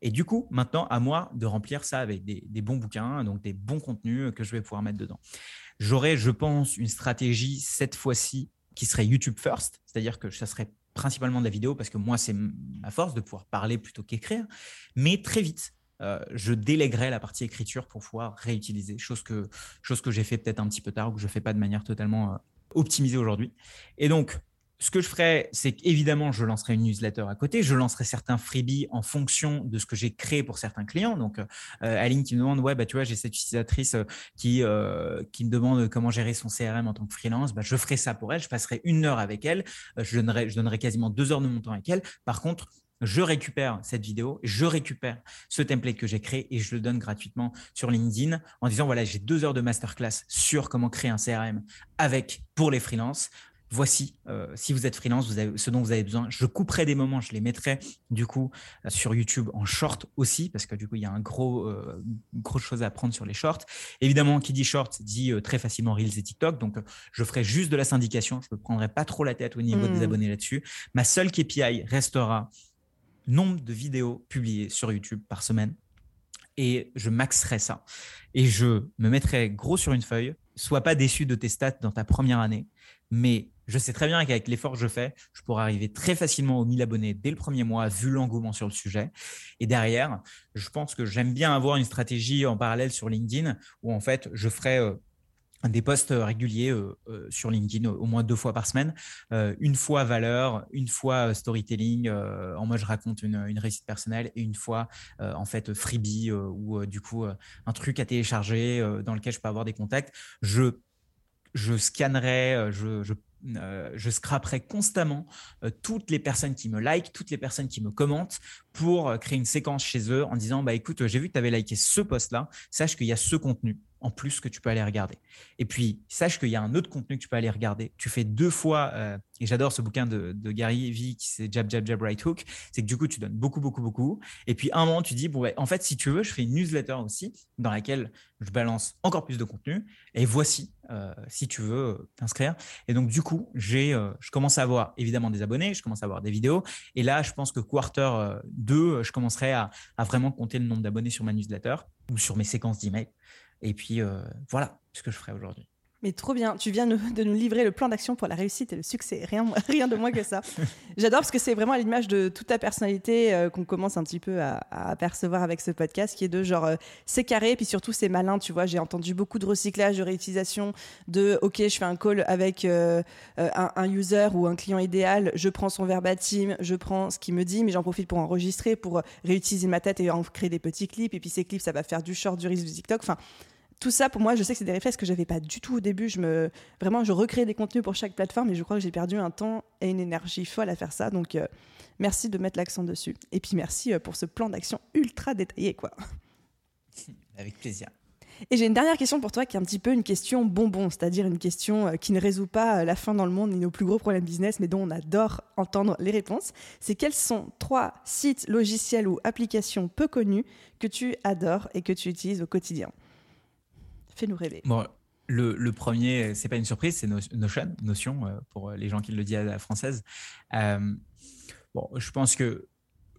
Et du coup, maintenant, à moi de remplir ça avec des, bons bouquins, donc des bons contenus que je vais pouvoir mettre dedans. J'aurai, je pense, une stratégie cette fois-ci qui serait YouTube First, c'est-à-dire que ça serait principalement de la vidéo parce que moi, c'est ma force de pouvoir parler plutôt qu'écrire. Mais très vite, euh, je déléguerai la partie écriture pour pouvoir réutiliser, chose que, chose que j'ai fait peut-être un petit peu tard ou que je ne fais pas de manière totalement euh, optimisée aujourd'hui. Et donc, ce que je ferai, c'est qu'évidemment, je lancerai une newsletter à côté. Je lancerai certains freebies en fonction de ce que j'ai créé pour certains clients. Donc, euh, Aline qui me demande, ouais, bah, tu vois, j'ai cette utilisatrice euh, qui, euh, qui me demande comment gérer son CRM en tant que freelance. Bah, je ferai ça pour elle. Je passerai une heure avec elle. Je donnerai, je donnerai quasiment deux heures de mon temps avec elle. Par contre, je récupère cette vidéo, je récupère ce template que j'ai créé et je le donne gratuitement sur LinkedIn en disant voilà, j'ai deux heures de masterclass sur comment créer un CRM avec pour les freelances voici, euh, si vous êtes freelance, vous avez ce dont vous avez besoin. Je couperai des moments, je les mettrai du coup euh, sur YouTube en short aussi, parce que du coup, il y a un gros, euh, grosse chose à prendre sur les shorts. Évidemment, qui dit short dit très facilement Reels et TikTok. Donc, je ferai juste de la syndication. Je ne me prendrai pas trop la tête au niveau des hmm. abonnés là-dessus. Ma seule KPI restera nombre de vidéos publiées sur YouTube par semaine. Et je maxerai ça. Et je me mettrai gros sur une feuille. Sois pas déçu de tes stats dans ta première année, mais je sais très bien qu'avec l'effort que je fais, je pourrais arriver très facilement aux 1000 abonnés dès le premier mois, vu l'engouement sur le sujet. Et derrière, je pense que j'aime bien avoir une stratégie en parallèle sur LinkedIn où en fait, je ferai euh, des posts réguliers euh, euh, sur LinkedIn au moins deux fois par semaine, une fois valeur, une fois storytelling, en moi je raconte une, une réussite personnelle et une fois en fait freebie ou du coup un truc à télécharger dans lequel je peux avoir des contacts. Je je scannerai, je, je euh, scraperai constamment euh, toutes les personnes qui me like, toutes les personnes qui me commentent pour euh, créer une séquence chez eux en disant bah écoute, j'ai vu que tu avais liké ce post là, sache qu'il y a ce contenu en plus que tu peux aller regarder. Et puis, sache qu'il y a un autre contenu que tu peux aller regarder. Tu fais deux fois, euh, et j'adore ce bouquin de, Gary Vee qui c'est Jab, Jab, Jab, Right Hook, c'est que du coup, tu donnes beaucoup, beaucoup, beaucoup. Et puis, à un moment, tu dis, bon, en fait, si tu veux, je fais une newsletter aussi dans laquelle je balance encore plus de contenu. Et voici, euh, si tu veux t'inscrire. Et donc, du coup, j'ai, euh, je commence à avoir évidemment des abonnés, je commence à avoir des vidéos. Et là, je pense que quarter 2, je commencerai à, à vraiment compter le nombre d'abonnés sur ma newsletter ou sur mes séquences d'emails. Et puis euh, voilà ce que je ferai aujourd'hui. Mais trop bien, tu viens de nous livrer le plan d'action pour la réussite et le succès, rien, de moins que ça. J'adore parce que c'est vraiment à l'image de toute ta personnalité euh, qu'on commence un petit peu à, apercevoir avec ce podcast, qui est de genre, euh, c'est carré, puis surtout c'est malin, tu vois, j'ai entendu beaucoup de recyclage, de réutilisation, de, ok, je fais un call avec un, un, user ou un client idéal, je prends son verbatim, je prends ce qu'il me dit, mais j'en profite pour enregistrer, pour réutiliser ma tête et en créer des petits clips, et puis ces clips, ça va faire du short, du risque du TikTok, enfin tout ça, pour moi, je sais que c'est des réflexes que j'avais pas du tout au début. Je me, vraiment, je recrée des contenus pour chaque plateforme et je crois que j'ai perdu un temps et une énergie folle à faire ça. Donc, euh, merci de mettre l'accent dessus. Et puis, merci euh, pour ce plan d'action ultra détaillé, quoi. Avec plaisir. Et j'ai une dernière question pour toi qui est un petit peu une question bonbon, c'est-à-dire une question euh, qui ne résout pas la fin dans le monde ni nos plus gros problèmes business, mais dont on adore entendre les réponses. C'est quels sont trois sites, logiciels ou applications peu connus que tu adores et que tu utilises au quotidien? Fais-nous rêver. Bon, le, le, premier, c'est pas une surprise, c'est Notion, Notion euh, pour les gens qui le disent à la française. Euh, bon, je pense que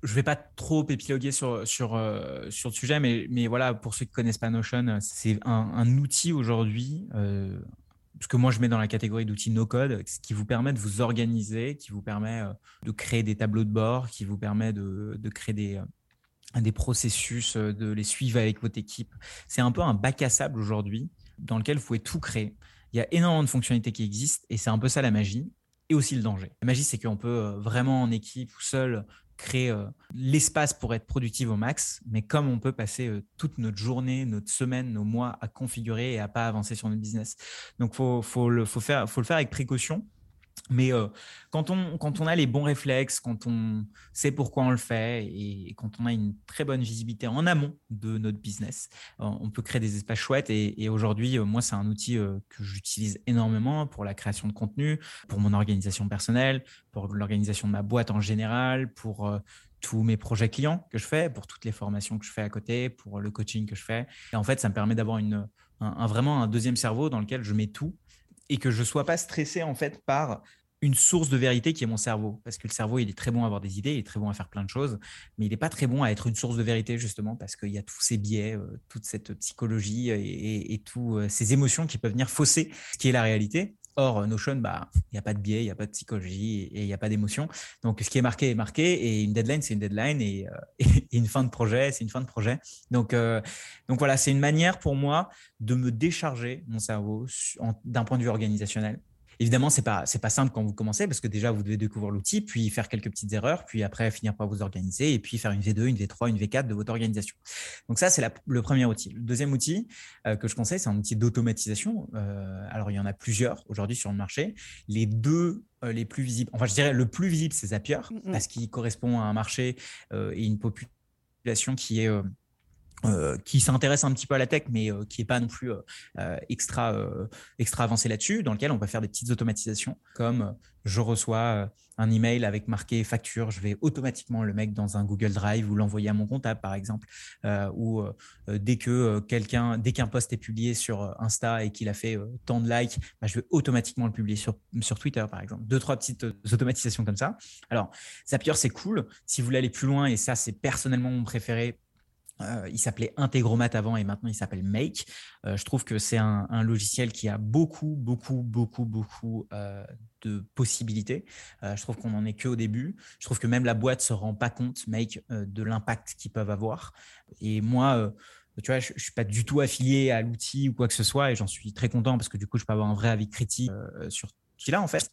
je vais pas trop épiloguer sur, sur, euh, sur le sujet, mais, mais voilà, pour ceux qui connaissent pas Notion, c'est un, outil aujourd'hui, ce que moi je mets dans la catégorie d'outils no-code, qui vous permet de vous organiser, qui vous permet de créer des tableaux de bord, qui vous permet de créer des, des processus, euh, de les suivre avec votre équipe. C'est un peu un bac à sable aujourd'hui dans lequel vous pouvez tout créer. Il y a énormément de fonctionnalités qui existent et c'est un peu ça la magie et aussi le danger. La magie, c'est qu'on peut euh, vraiment en équipe ou seul créer euh, l'espace pour être productif au max, mais comme on peut passer toute notre journée, notre semaine, nos mois à configurer et à pas avancer sur notre business. Donc, faut, faut, le, faut, faut le faire avec précaution mais euh, quand, on, quand on a les bons réflexes, quand on sait pourquoi on le fait et, quand on a une très bonne visibilité en amont de notre business, euh, on peut créer des espaces chouettes. Et, aujourd'hui, euh, moi, c'est un outil que j'utilise énormément pour la création de contenu, pour mon organisation personnelle, pour l'organisation de ma boîte en général, pour tous mes projets clients que je fais, pour toutes les formations que je fais à côté, pour le coaching que je fais. Et en fait, ça me permet d'avoir un, vraiment un deuxième cerveau dans lequel je mets tout et que je sois pas stressé en fait par une source de vérité qui est mon cerveau. Parce que le cerveau, il est très bon à avoir des idées, il est très bon à faire plein de choses, mais il n'est pas très bon à être une source de vérité, justement, parce qu'il y a tous ces biais, euh, toute cette psychologie et, et, toutes euh, ces émotions qui peuvent venir fausser ce qui est la réalité. Or, Notion, bah, il n'y a pas de biais, il n'y a pas de psychologie et il n'y a pas d'émotion. Donc, ce qui est marqué est marqué et une deadline, c'est une deadline et, euh, une fin de projet, c'est une fin de projet. Donc, donc voilà, c'est une manière pour moi de me décharger mon cerveau d'un point de vue organisationnel Évidemment, c'est pas c'est pas simple quand vous commencez parce que déjà vous devez découvrir l'outil, puis faire quelques petites erreurs, puis après finir par vous organiser et puis faire une V2, une V3, une V4 de votre organisation. Donc ça, c'est le premier outil. Le deuxième outil euh, que je conseille, c'est un outil d'automatisation. Euh, alors il y en a plusieurs aujourd'hui sur le marché. Les deux euh, les plus visibles, enfin je dirais le plus visible, c'est Zapier mm, mm. parce qu'il correspond à un marché et une population qui est euh, qui s'intéresse un petit peu à la tech, mais euh, qui n'est pas non plus euh, extra, extra avancé là-dessus, dans lequel on va faire des petites automatisations, comme je reçois un email avec marqué facture, je vais automatiquement le mettre dans un Google Drive ou l'envoyer à mon comptable, par exemple, ou dès que quelqu'un, dès qu'un post est publié sur Insta et qu'il a fait tant de likes, bah, je vais automatiquement le publier sur, sur Twitter, par exemple. Deux, trois petites automatisations comme ça. Alors, Zapier, c'est cool. Si vous voulez aller plus loin, et ça, c'est personnellement mon préféré, euh, il s'appelait Integromat avant et maintenant il s'appelle Make. Euh, je trouve que c'est un, logiciel qui a beaucoup, beaucoup, beaucoup, beaucoup euh, de possibilités. je trouve qu'on n'en est qu'au début. Je trouve que même la boîte se rend pas compte, Make, de l'impact qu'ils peuvent avoir. Et moi, tu vois, je, ne suis pas du tout affilié à l'outil ou quoi que ce soit et j'en suis très content parce que du coup, je peux avoir un vrai avis critique sur ce là en fait.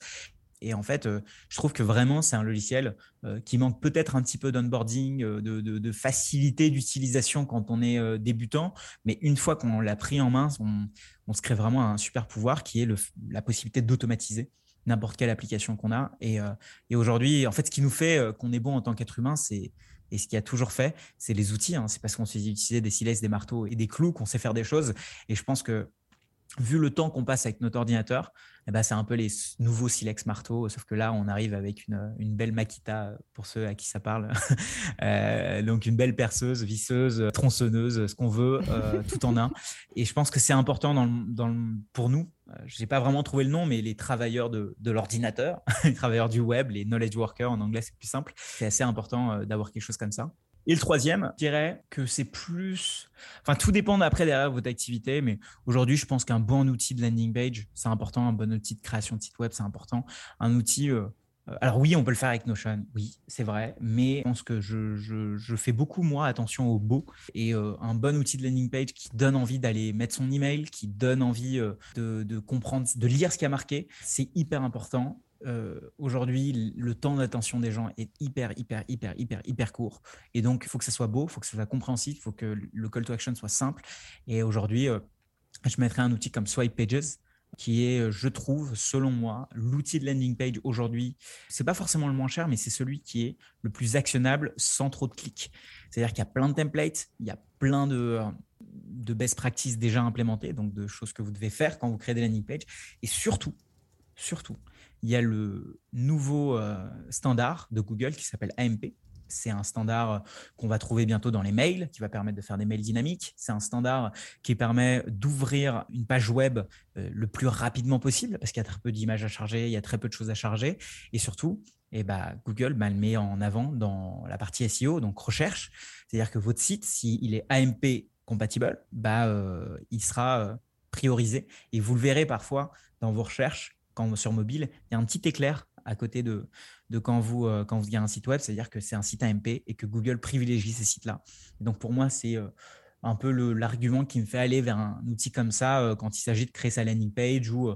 Et en fait, euh, je trouve que vraiment, c'est un logiciel euh, qui manque peut-être un petit peu d'onboarding, euh, de, facilité d'utilisation quand on est débutant. Mais une fois qu'on l'a pris en main, on, se crée vraiment un super pouvoir qui est la possibilité d'automatiser n'importe quelle application qu'on a. Et, aujourd'hui, en fait, ce qui nous fait qu'on est bon en tant qu'être humain, c'est Et ce qui a toujours fait, c'est les outils. Hein. C'est parce qu'on sait utiliser des silex, des marteaux et des clous qu'on sait faire des choses. Et je pense que vu le temps qu'on passe avec notre ordinateur, eh ben, c'est un peu les nouveaux silex marteaux, sauf que là, on arrive avec une, belle Makita pour ceux à qui ça parle. Euh, donc, une belle perceuse, visseuse, tronçonneuse, ce qu'on veut, euh, tout en un. Et je pense que c'est important dans pour nous. Euh, je n'ai pas vraiment trouvé le nom, mais les travailleurs de, de l'ordinateur, les travailleurs du web, les knowledge workers en anglais, c'est plus simple. C'est assez important d'avoir quelque chose comme ça. Et le troisième, je dirais que c'est plus. Enfin, tout dépend d'après derrière votre activité, mais aujourd'hui, je pense qu'un bon outil de landing page, c'est important. Un bon outil de création de site web, c'est important. Un outil. Euh, euh, alors oui, on peut le faire avec Notion, oui, c'est vrai, mais je pense que je, je, fais beaucoup, moi, attention au beau. Et euh, un bon outil de landing page qui donne envie d'aller mettre son email, qui donne envie de, de, comprendre, de lire ce qui a marqué, c'est hyper important. Euh, aujourd'hui, le temps d'attention des gens est hyper, hyper, hyper, hyper, hyper court. Et donc, il faut que ça soit beau, il faut que ça soit compréhensible, il faut que le call to action soit simple. Et aujourd'hui, euh, je mettrai un outil comme Swipe Pages qui est, euh, je trouve, selon moi, l'outil de landing page aujourd'hui. C'est pas forcément le moins cher, mais c'est celui qui est le plus actionnable sans trop de clics. C'est-à-dire qu'il y a plein de templates, il y a plein de, de best practices déjà implémentées, donc de choses que vous devez faire quand vous créez des landing pages. Et surtout, surtout, il y a le nouveau euh, standard de Google qui s'appelle AMP. C'est un standard euh, qu'on va trouver bientôt dans les mails, qui va permettre de faire des mails dynamiques. C'est un standard qui permet d'ouvrir une page web euh, le plus rapidement possible, parce qu'il y a très peu d'images à charger, il y a très peu de choses à charger. Et surtout, eh ben, Google bah, le met en avant dans la partie SEO, donc recherche. C'est-à-dire que votre site, s'il est AMP compatible, bah, il sera priorisé. Et vous le verrez parfois dans vos recherches sur mobile, il y a un petit éclair à côté de, de quand, vous, euh, quand vous avez un site web, c'est-à-dire que c'est un site AMP et que Google privilégie ces sites-là. Donc pour moi, c'est euh, un peu l'argument qui me fait aller vers un outil comme ça euh, quand il s'agit de créer sa landing page ou,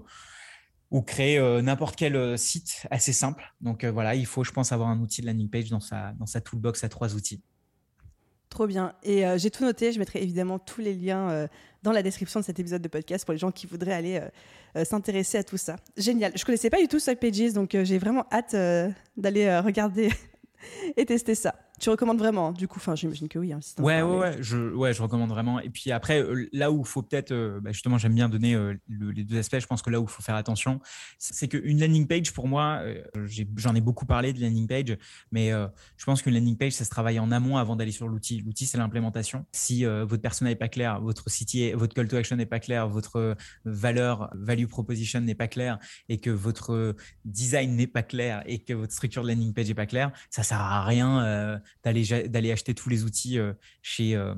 ou créer n'importe quel site assez simple. Donc voilà, il faut, je pense, avoir un outil de landing page dans sa, dans sa toolbox à trois outils. Trop bien. Et euh, j'ai tout noté. Je mettrai évidemment tous les liens euh, dans la description de cet épisode de podcast pour les gens qui voudraient aller euh, s'intéresser à tout ça. Génial. Je connaissais pas du tout Pages, donc j'ai vraiment hâte d'aller regarder et tester ça. Tu recommandes vraiment, du coup, enfin, j'imagine que oui. Hein, ouais, ouais, ouais, je, ouais, je recommande vraiment. Et puis après, euh, là où il faut peut-être, euh, bah, justement, j'aime bien donner euh, les deux aspects. Je pense que là où il faut faire attention, c'est qu'une landing page, pour moi, j'en ai, beaucoup parlé de landing page, mais je pense qu'une landing page, ça se travaille en amont avant d'aller sur l'outil. L'outil, c'est l'implémentation. Si votre persona n'est pas clair, votre site, votre call to action n'est pas clair, votre valeur, value proposition n'est pas clair, et que votre design n'est pas clair, et que votre structure de landing page n'est pas claire, ça sert à rien d'aller acheter tous les outils euh, chez euh,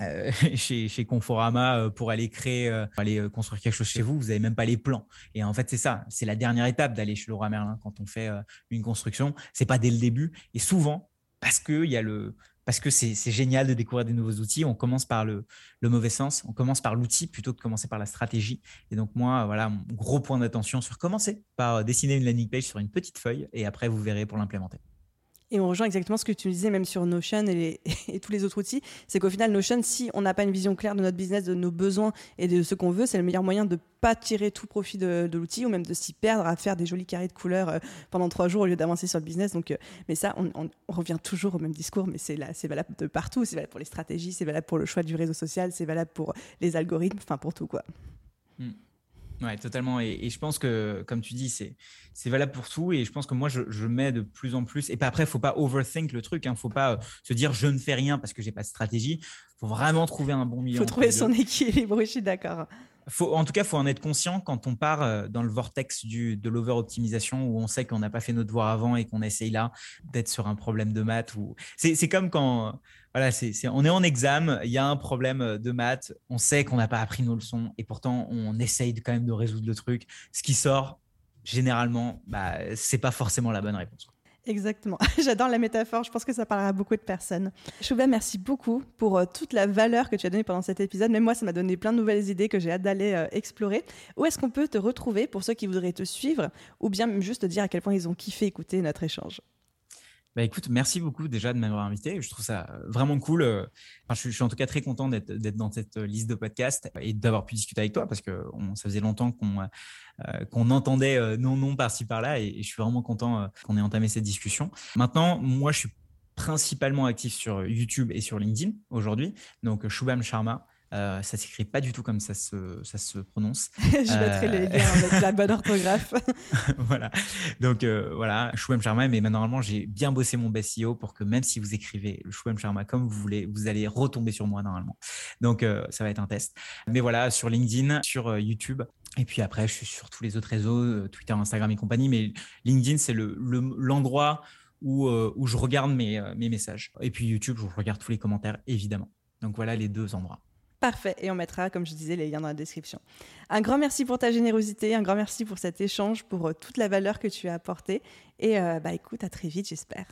euh, chez, chez, Conforama pour aller créer, aller construire quelque chose chez vous, vous n'avez même pas les plans. Et en fait, c'est ça, c'est la dernière étape d'aller chez Laura Merlin quand on fait une construction. C'est pas dès le début. Et souvent, parce que il y a le, parce que c'est génial de découvrir des nouveaux outils. On commence par le, le mauvais sens, on commence par l'outil plutôt que de commencer par la stratégie. Et donc moi, voilà, mon gros point d'attention sur commencer par dessiner une landing page sur une petite feuille et après vous verrez pour l'implémenter. Et on rejoint exactement ce que tu disais, même sur Notion et, tous les autres outils. C'est qu'au final, Notion, si on n'a pas une vision claire de notre business, de nos besoins et de ce qu'on veut, c'est le meilleur moyen de ne pas tirer tout profit de, l'outil ou même de s'y perdre à faire des jolis carrés de couleurs euh, pendant trois jours au lieu d'avancer sur le business. Donc, euh, mais ça, on, revient toujours au même discours, mais c'est valable de partout. C'est valable pour les stratégies, c'est valable pour le choix du réseau social, c'est valable pour les algorithmes, enfin pour tout. quoi. Hmm. Ouais, totalement. Et, je pense que, comme tu dis, c'est, valable pour tout. Et je pense que moi, je, mets de plus en plus. Et pas après, il faut pas overthink le truc. Il hein. faut pas euh, se dire je ne fais rien parce que j'ai pas de stratégie. Il faut vraiment trouver un bon milieu. Il faut trouver son équilibre. Je suis d'accord. Faut, en tout cas, il faut en être conscient quand on part euh, dans le vortex du, de l'over-optimisation où on sait qu'on n'a pas fait notre devoir avant et qu'on essaye là d'être sur un problème de maths. Ou... C'est, comme quand voilà, on est en examen, il y a un problème euh, de maths, on sait qu'on n'a pas appris nos leçons et pourtant on essaye quand même de résoudre le truc. Ce qui sort, généralement, bah, c'est pas forcément la bonne réponse. Exactement. J'adore la métaphore. Je pense que ça parlera à beaucoup de personnes. Chouba, merci beaucoup pour euh, toute la valeur que tu as donnée pendant cet épisode. Même moi, ça m'a donné plein de nouvelles idées que j'ai hâte d'aller euh, explorer. Où est-ce qu'on peut te retrouver pour ceux qui voudraient te suivre ou bien même juste te dire à quel point ils ont kiffé écouter notre échange? Bah écoute, merci beaucoup déjà de m'avoir invité. Je trouve ça vraiment cool. Euh, je, suis, en tout cas très content d'être dans cette liste de podcasts et d'avoir pu discuter avec toi parce que ça faisait longtemps qu'on euh, qu'on entendait euh, non non par-ci par-là et, je suis vraiment content qu'on ait entamé cette discussion. Maintenant, moi, je suis principalement actif sur YouTube et sur LinkedIn aujourd'hui. Donc, Shubham Sharma. Euh, ça s'écrit pas du tout comme ça se, ça se prononce. Je mettrai le lien avec la bonne orthographe. voilà. Donc euh, voilà, Shubham Sharma, mais normalement, j'ai bien bossé mon SEO pour que même si vous écrivez le Shubham Sharma comme vous voulez, vous allez retomber sur moi normalement. Donc euh, ça va être un test. Mais voilà, sur LinkedIn, sur YouTube. Et puis après, je suis sur tous les autres réseaux, Twitter, Instagram et compagnie. Mais LinkedIn, c'est l'endroit le, où, où je regarde mes, mes messages. Et puis YouTube, je regarde tous les commentaires, évidemment. Donc voilà les deux endroits. Parfait. Et on mettra, comme je disais, les liens dans la description. Un grand merci pour ta générosité, un grand merci pour cet échange, pour euh, toute la valeur que tu as apportée. Et euh, bah écoute, à très vite, j'espère.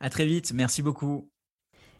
À très vite. Merci beaucoup.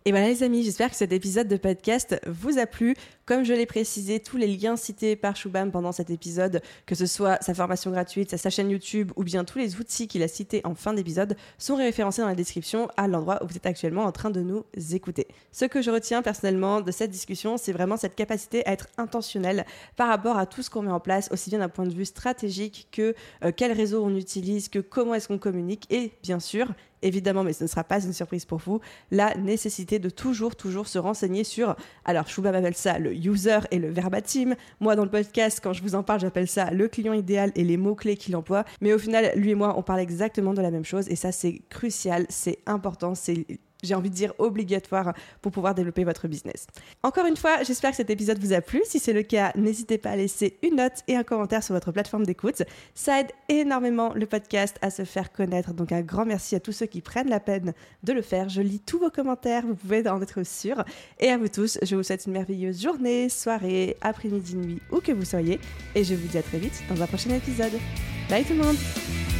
Et voilà les amis, j'espère que cet épisode de podcast vous a plu. Comme je l'ai précisé, tous les liens cités par Shubham pendant cet épisode, que ce soit sa formation gratuite, sa chaîne YouTube ou bien tous les outils qu'il a cités en fin d'épisode, sont référencés dans la description à l'endroit où vous êtes actuellement en train de nous écouter. Ce que je retiens personnellement de cette discussion, c'est vraiment cette capacité à être intentionnel par rapport à tout ce qu'on met en place, aussi bien d'un point de vue stratégique que euh, quel réseau on utilise, que comment est-ce qu'on communique et bien sûr évidemment, mais ce ne sera pas une surprise pour vous, la nécessité de toujours, toujours se renseigner sur, alors Chouba m'appelle ça le user et le verbatim, moi dans le podcast, quand je vous en parle, j'appelle ça le client idéal et les mots-clés qu'il emploie, mais au final, lui et moi, on parle exactement de la même chose, et ça c'est crucial, c'est important, c'est j'ai envie de dire obligatoire pour pouvoir développer votre business. Encore une fois, j'espère que cet épisode vous a plu. Si c'est le cas, n'hésitez pas à laisser une note et un commentaire sur votre plateforme d'écoute. Ça aide énormément le podcast à se faire connaître. Donc un grand merci à tous ceux qui prennent la peine de le faire. Je lis tous vos commentaires, vous pouvez en être sûr. Et à vous tous, je vous souhaite une merveilleuse journée, soirée, après-midi, nuit, où que vous soyez. Et je vous dis à très vite dans un prochain épisode. Bye tout le monde